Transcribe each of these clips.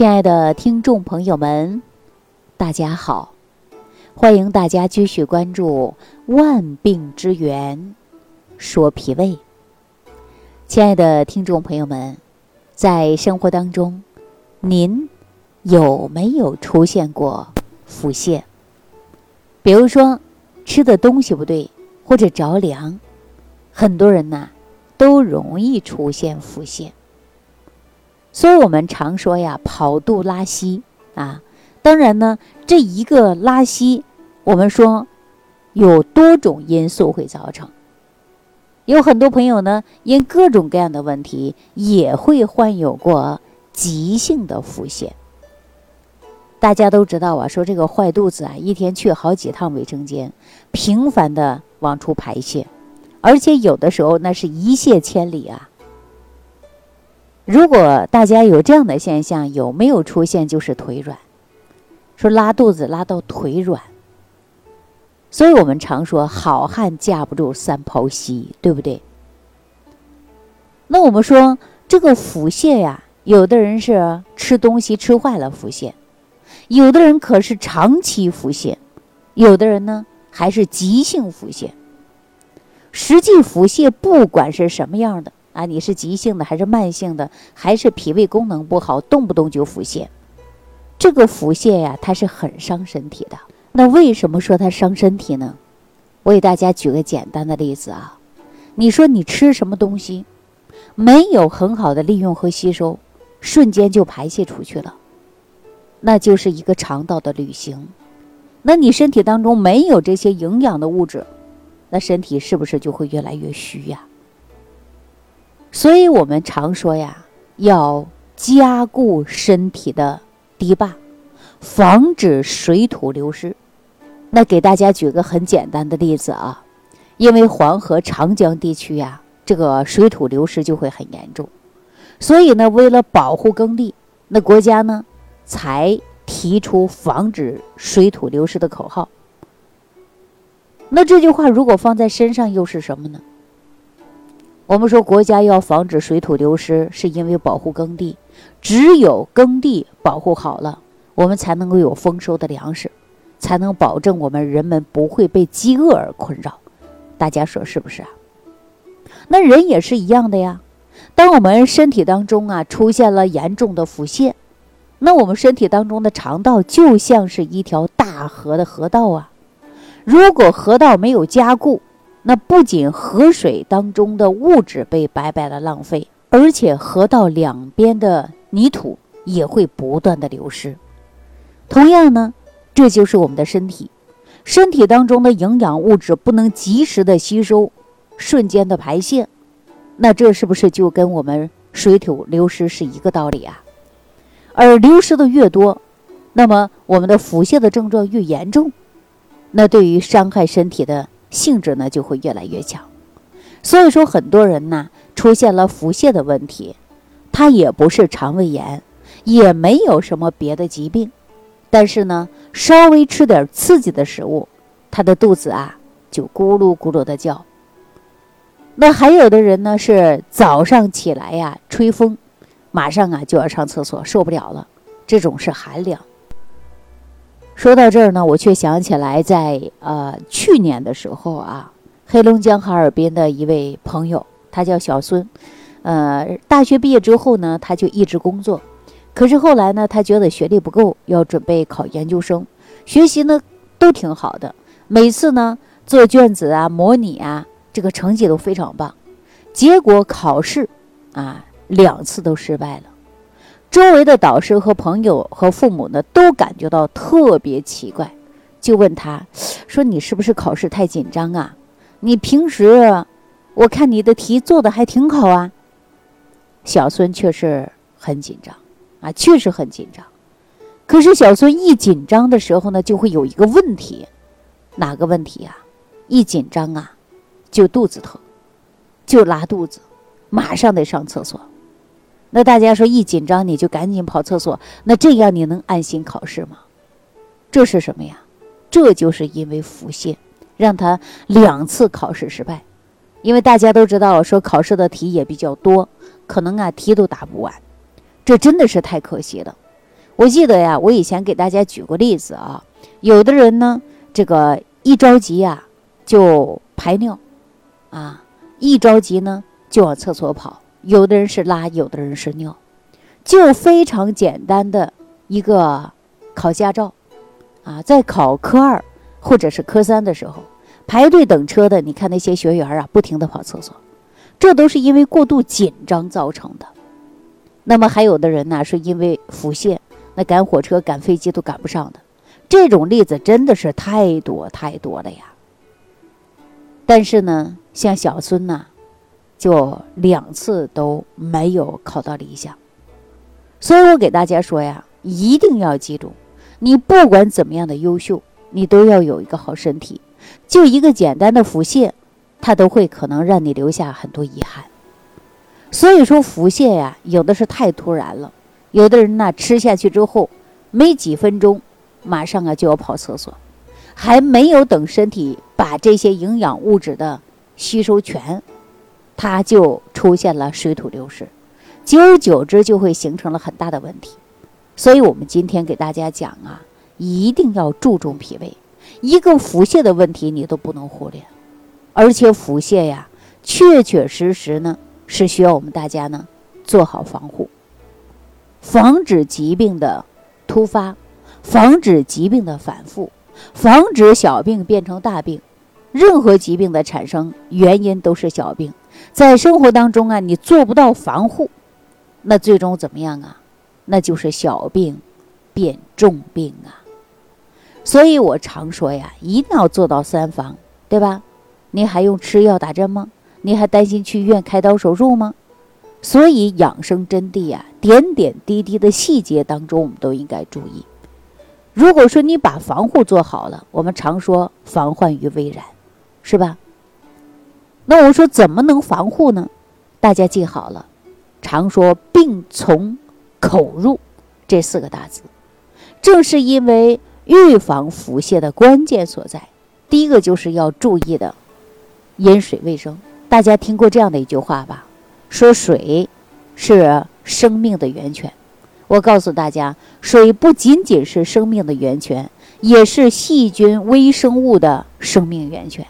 亲爱的听众朋友们，大家好！欢迎大家继续关注《万病之源说脾胃》。亲爱的听众朋友们，在生活当中，您有没有出现过腹泻？比如说吃的东西不对，或者着凉，很多人呐都容易出现腹泻。所以我们常说呀，跑肚拉稀啊。当然呢，这一个拉稀，我们说有多种因素会造成。有很多朋友呢，因各种各样的问题，也会患有过急性的腹泻。大家都知道啊，说这个坏肚子啊，一天去好几趟卫生间，频繁的往出排泄，而且有的时候那是一泻千里啊。如果大家有这样的现象，有没有出现就是腿软？说拉肚子拉到腿软，所以我们常说好汉架不住三泡稀，对不对？那我们说这个腹泻呀，有的人是吃东西吃坏了腹泻，有的人可是长期腹泻，有的人呢还是急性腹泻。实际腹泻不管是什么样的。啊，你是急性的还是慢性的，还是脾胃功能不好，动不动就腹泻？这个腹泻呀，它是很伤身体的。那为什么说它伤身体呢？我给大家举个简单的例子啊，你说你吃什么东西，没有很好的利用和吸收，瞬间就排泄出去了，那就是一个肠道的旅行。那你身体当中没有这些营养的物质，那身体是不是就会越来越虚呀？所以我们常说呀，要加固身体的堤坝，防止水土流失。那给大家举个很简单的例子啊，因为黄河、长江地区呀，这个水土流失就会很严重。所以呢，为了保护耕地，那国家呢才提出防止水土流失的口号。那这句话如果放在身上，又是什么呢？我们说，国家要防止水土流失，是因为保护耕地。只有耕地保护好了，我们才能够有丰收的粮食，才能保证我们人们不会被饥饿而困扰。大家说是不是啊？那人也是一样的呀。当我们身体当中啊出现了严重的腹泻，那我们身体当中的肠道就像是一条大河的河道啊。如果河道没有加固，那不仅河水当中的物质被白白的浪费，而且河道两边的泥土也会不断的流失。同样呢，这就是我们的身体，身体当中的营养物质不能及时的吸收，瞬间的排泄，那这是不是就跟我们水土流失是一个道理啊？而流失的越多，那么我们的腹泻的症状越严重，那对于伤害身体的。性质呢就会越来越强，所以说很多人呢出现了腹泻的问题，他也不是肠胃炎，也没有什么别的疾病，但是呢稍微吃点刺激的食物，他的肚子啊就咕噜咕噜的叫。那还有的人呢是早上起来呀吹风，马上啊就要上厕所，受不了了，这种是寒凉。说到这儿呢，我却想起来，在呃去年的时候啊，黑龙江哈尔滨的一位朋友，他叫小孙，呃，大学毕业之后呢，他就一直工作，可是后来呢，他觉得学历不够，要准备考研究生，学习呢都挺好的，每次呢做卷子啊、模拟啊，这个成绩都非常棒，结果考试啊两次都失败了。周围的导师和朋友和父母呢，都感觉到特别奇怪，就问他，说：“你是不是考试太紧张啊？你平时，我看你的题做的还挺好啊。”小孙确实很紧张，啊，确实很紧张。可是小孙一紧张的时候呢，就会有一个问题，哪个问题呀？一紧张啊，就肚子疼，就拉肚子，马上得上厕所。那大家说一紧张你就赶紧跑厕所，那这样你能安心考试吗？这是什么呀？这就是因为腹泻，让他两次考试失败。因为大家都知道，说考试的题也比较多，可能啊题都答不完，这真的是太可惜了。我记得呀，我以前给大家举过例子啊，有的人呢，这个一着急呀就排尿，啊，一着急呢就往厕所跑。有的人是拉，有的人是尿，就非常简单的一个考驾照，啊，在考科二或者是科三的时候，排队等车的，你看那些学员啊，不停的跑厕所，这都是因为过度紧张造成的。那么还有的人呢，是因为腹泻。那赶火车、赶飞机都赶不上的，这种例子真的是太多太多了呀。但是呢，像小孙呐，就两次都没有考到理想。所以我给大家说呀，一定要记住，你不管怎么样的优秀，你都要有一个好身体。就一个简单的腹泻，它都会可能让你留下很多遗憾。所以说，腹泻呀，有的是太突然了。有的人呢，吃下去之后，没几分钟，马上啊就要跑厕所，还没有等身体把这些营养物质的吸收全，它就出现了水土流失，久而久之就会形成了很大的问题。所以，我们今天给大家讲啊，一定要注重脾胃，一个腹泻的问题你都不能忽略，而且腹泻呀，确确实实呢是需要我们大家呢做好防护。防止疾病的突发，防止疾病的反复，防止小病变成大病。任何疾病的产生原因都是小病，在生活当中啊，你做不到防护，那最终怎么样啊？那就是小病变重病啊。所以我常说呀，一定要做到三防，对吧？你还用吃药打针吗？你还担心去医院开刀手术吗？所以养生真谛呀，点点滴滴的细节当中，我们都应该注意。如果说你把防护做好了，我们常说防患于未然，是吧？那我说怎么能防护呢？大家记好了，常说病从口入这四个大字，正是因为预防腹泻的关键所在。第一个就是要注意的饮水卫生。大家听过这样的一句话吧？说水是生命的源泉，我告诉大家，水不仅仅是生命的源泉，也是细菌微生物的生命源泉。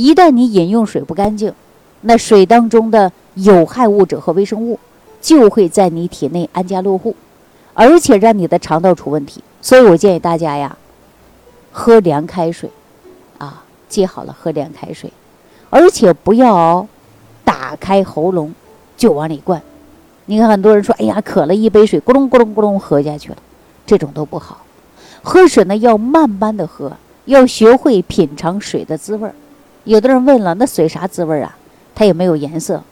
一旦你饮用水不干净，那水当中的有害物质和微生物就会在你体内安家落户，而且让你的肠道出问题。所以我建议大家呀，喝凉开水，啊，记好了，喝凉开水，而且不要打开喉咙。就往里灌，你看很多人说：“哎呀，渴了一杯水，咕隆咕隆咕隆喝下去了。”这种都不好。喝水呢要慢慢的喝，要学会品尝水的滋味儿。有的人问了：“那水啥滋味啊？它也没有颜色，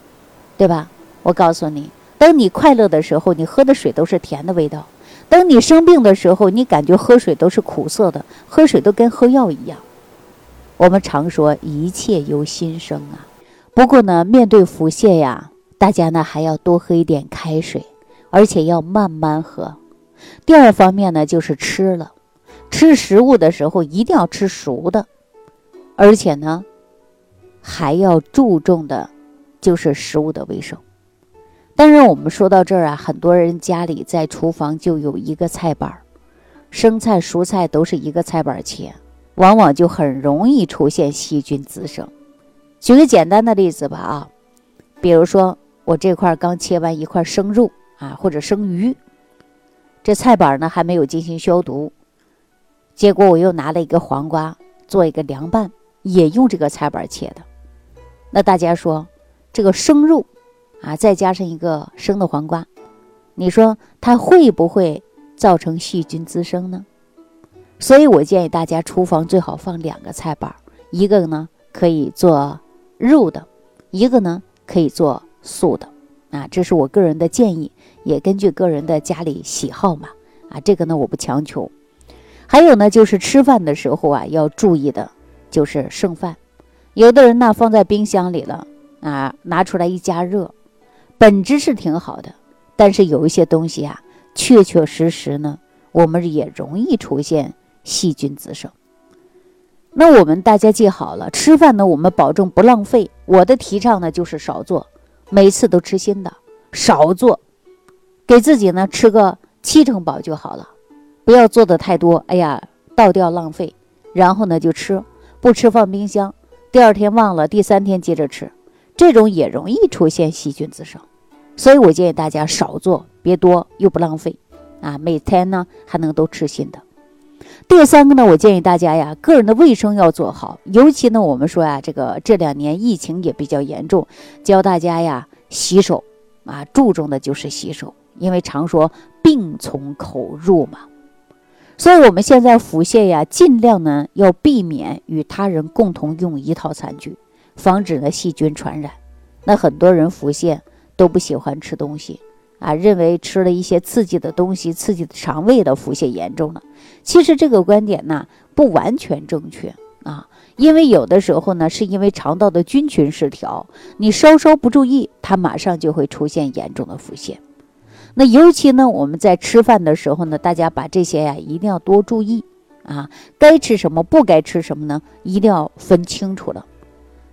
对吧？”我告诉你，当你快乐的时候，你喝的水都是甜的味道；等你生病的时候，你感觉喝水都是苦涩的，喝水都跟喝药一样。我们常说一切由心生啊。不过呢，面对腹泻呀。大家呢还要多喝一点开水，而且要慢慢喝。第二方面呢就是吃了，吃食物的时候一定要吃熟的，而且呢还要注重的，就是食物的卫生。当然，我们说到这儿啊，很多人家里在厨房就有一个菜板儿，生菜、蔬菜都是一个菜板切，往往就很容易出现细菌滋生。举个简单的例子吧啊，比如说。我这块刚切完一块生肉啊，或者生鱼，这菜板呢还没有进行消毒，结果我又拿了一个黄瓜做一个凉拌，也用这个菜板切的。那大家说，这个生肉啊，再加上一个生的黄瓜，你说它会不会造成细菌滋生呢？所以我建议大家厨房最好放两个菜板，一个呢可以做肉的，一个呢可以做。素的，啊，这是我个人的建议，也根据个人的家里喜好嘛，啊，这个呢我不强求。还有呢，就是吃饭的时候啊，要注意的，就是剩饭。有的人呢放在冰箱里了，啊，拿出来一加热，本质是挺好的，但是有一些东西啊，确确实实呢，我们也容易出现细菌滋生。那我们大家记好了，吃饭呢，我们保证不浪费。我的提倡呢，就是少做。每次都吃新的，少做，给自己呢吃个七成饱就好了，不要做的太多。哎呀，倒掉浪费，然后呢就吃，不吃放冰箱，第二天忘了，第三天接着吃，这种也容易出现细菌滋生。所以我建议大家少做，别多又不浪费，啊，每天呢还能都吃新的。第三个呢，我建议大家呀，个人的卫生要做好，尤其呢，我们说呀，这个这两年疫情也比较严重，教大家呀洗手，啊，注重的就是洗手，因为常说病从口入嘛，所以我们现在腹泻呀，尽量呢要避免与他人共同用一套餐具，防止呢细菌传染。那很多人腹泻都不喜欢吃东西。啊，认为吃了一些刺激的东西，刺激肠胃的腹泻严重了。其实这个观点呢不完全正确啊，因为有的时候呢是因为肠道的菌群失调，你稍稍不注意，它马上就会出现严重的腹泻。那尤其呢我们在吃饭的时候呢，大家把这些呀一定要多注意啊，该吃什么不该吃什么呢，一定要分清楚了。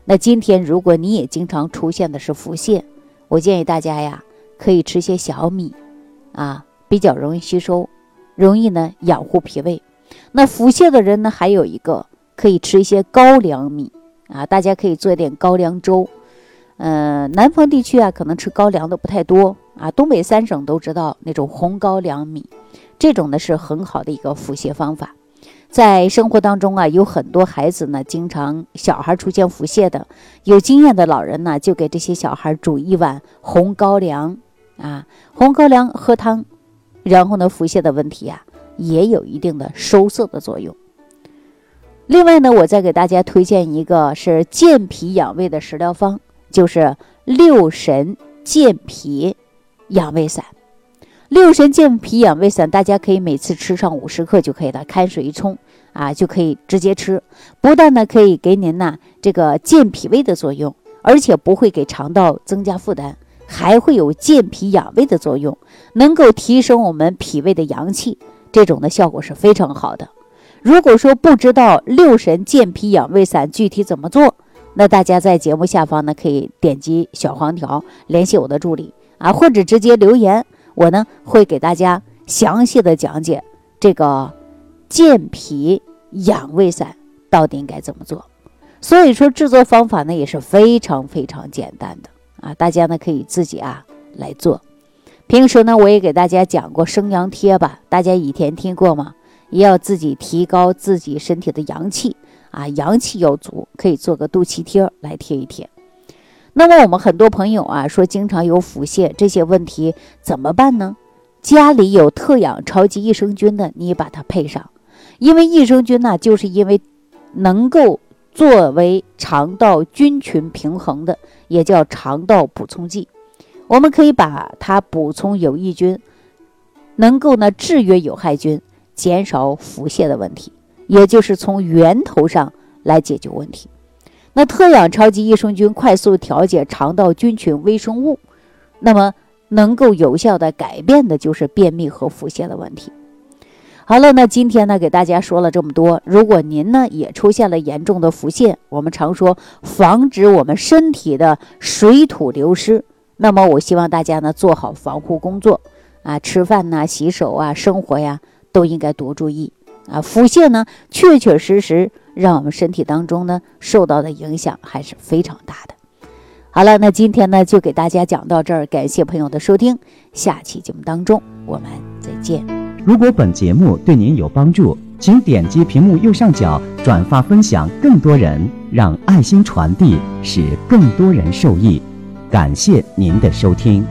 那今天如果你也经常出现的是腹泻，我建议大家呀。可以吃些小米，啊，比较容易吸收，容易呢养护脾胃。那腹泻的人呢，还有一个可以吃一些高粱米，啊，大家可以做一点高粱粥。嗯，南方地区啊，可能吃高粱的不太多啊，东北三省都知道那种红高粱米，这种呢是很好的一个腹泻方法。在生活当中啊，有很多孩子呢，经常小孩出现腹泻的，有经验的老人呢，就给这些小孩煮一碗红高粱。啊，红高粱喝汤，然后呢，腹泻的问题呀，也有一定的收涩的作用。另外呢，我再给大家推荐一个是健脾养胃的食疗方，就是六神健脾养胃散。六神健脾养胃散，大家可以每次吃上五十克就可以了，开水一冲啊，就可以直接吃。不但呢可以给您呢这个健脾胃的作用，而且不会给肠道增加负担。还会有健脾养胃的作用，能够提升我们脾胃的阳气，这种的效果是非常好的。如果说不知道六神健脾养胃散具体怎么做，那大家在节目下方呢可以点击小黄条联系我的助理啊，或者直接留言，我呢会给大家详细的讲解这个健脾养胃散到底应该怎么做。所以说制作方法呢也是非常非常简单的。啊，大家呢可以自己啊来做。平时呢，我也给大家讲过生阳贴吧，大家以前听过吗？也要自己提高自己身体的阳气啊，阳气要足，可以做个肚脐贴来贴一贴。那么我们很多朋友啊说经常有腹泻这些问题怎么办呢？家里有特养超级益生菌的，你把它配上，因为益生菌呢，就是因为能够。作为肠道菌群平衡的，也叫肠道补充剂，我们可以把它补充有益菌，能够呢制约有害菌，减少腹泻的问题，也就是从源头上来解决问题。那特养超级益生菌快速调节肠道菌群微生物，那么能够有效的改变的就是便秘和腹泻的问题。好了，那今天呢，给大家说了这么多。如果您呢也出现了严重的腹泻，我们常说防止我们身体的水土流失，那么我希望大家呢做好防护工作啊，吃饭呐、洗手啊、生活呀都应该多注意啊。腹泻呢，确确实实让我们身体当中呢受到的影响还是非常大的。好了，那今天呢就给大家讲到这儿，感谢朋友的收听，下期节目当中我们再见。如果本节目对您有帮助，请点击屏幕右上角转发分享，更多人让爱心传递，使更多人受益。感谢您的收听。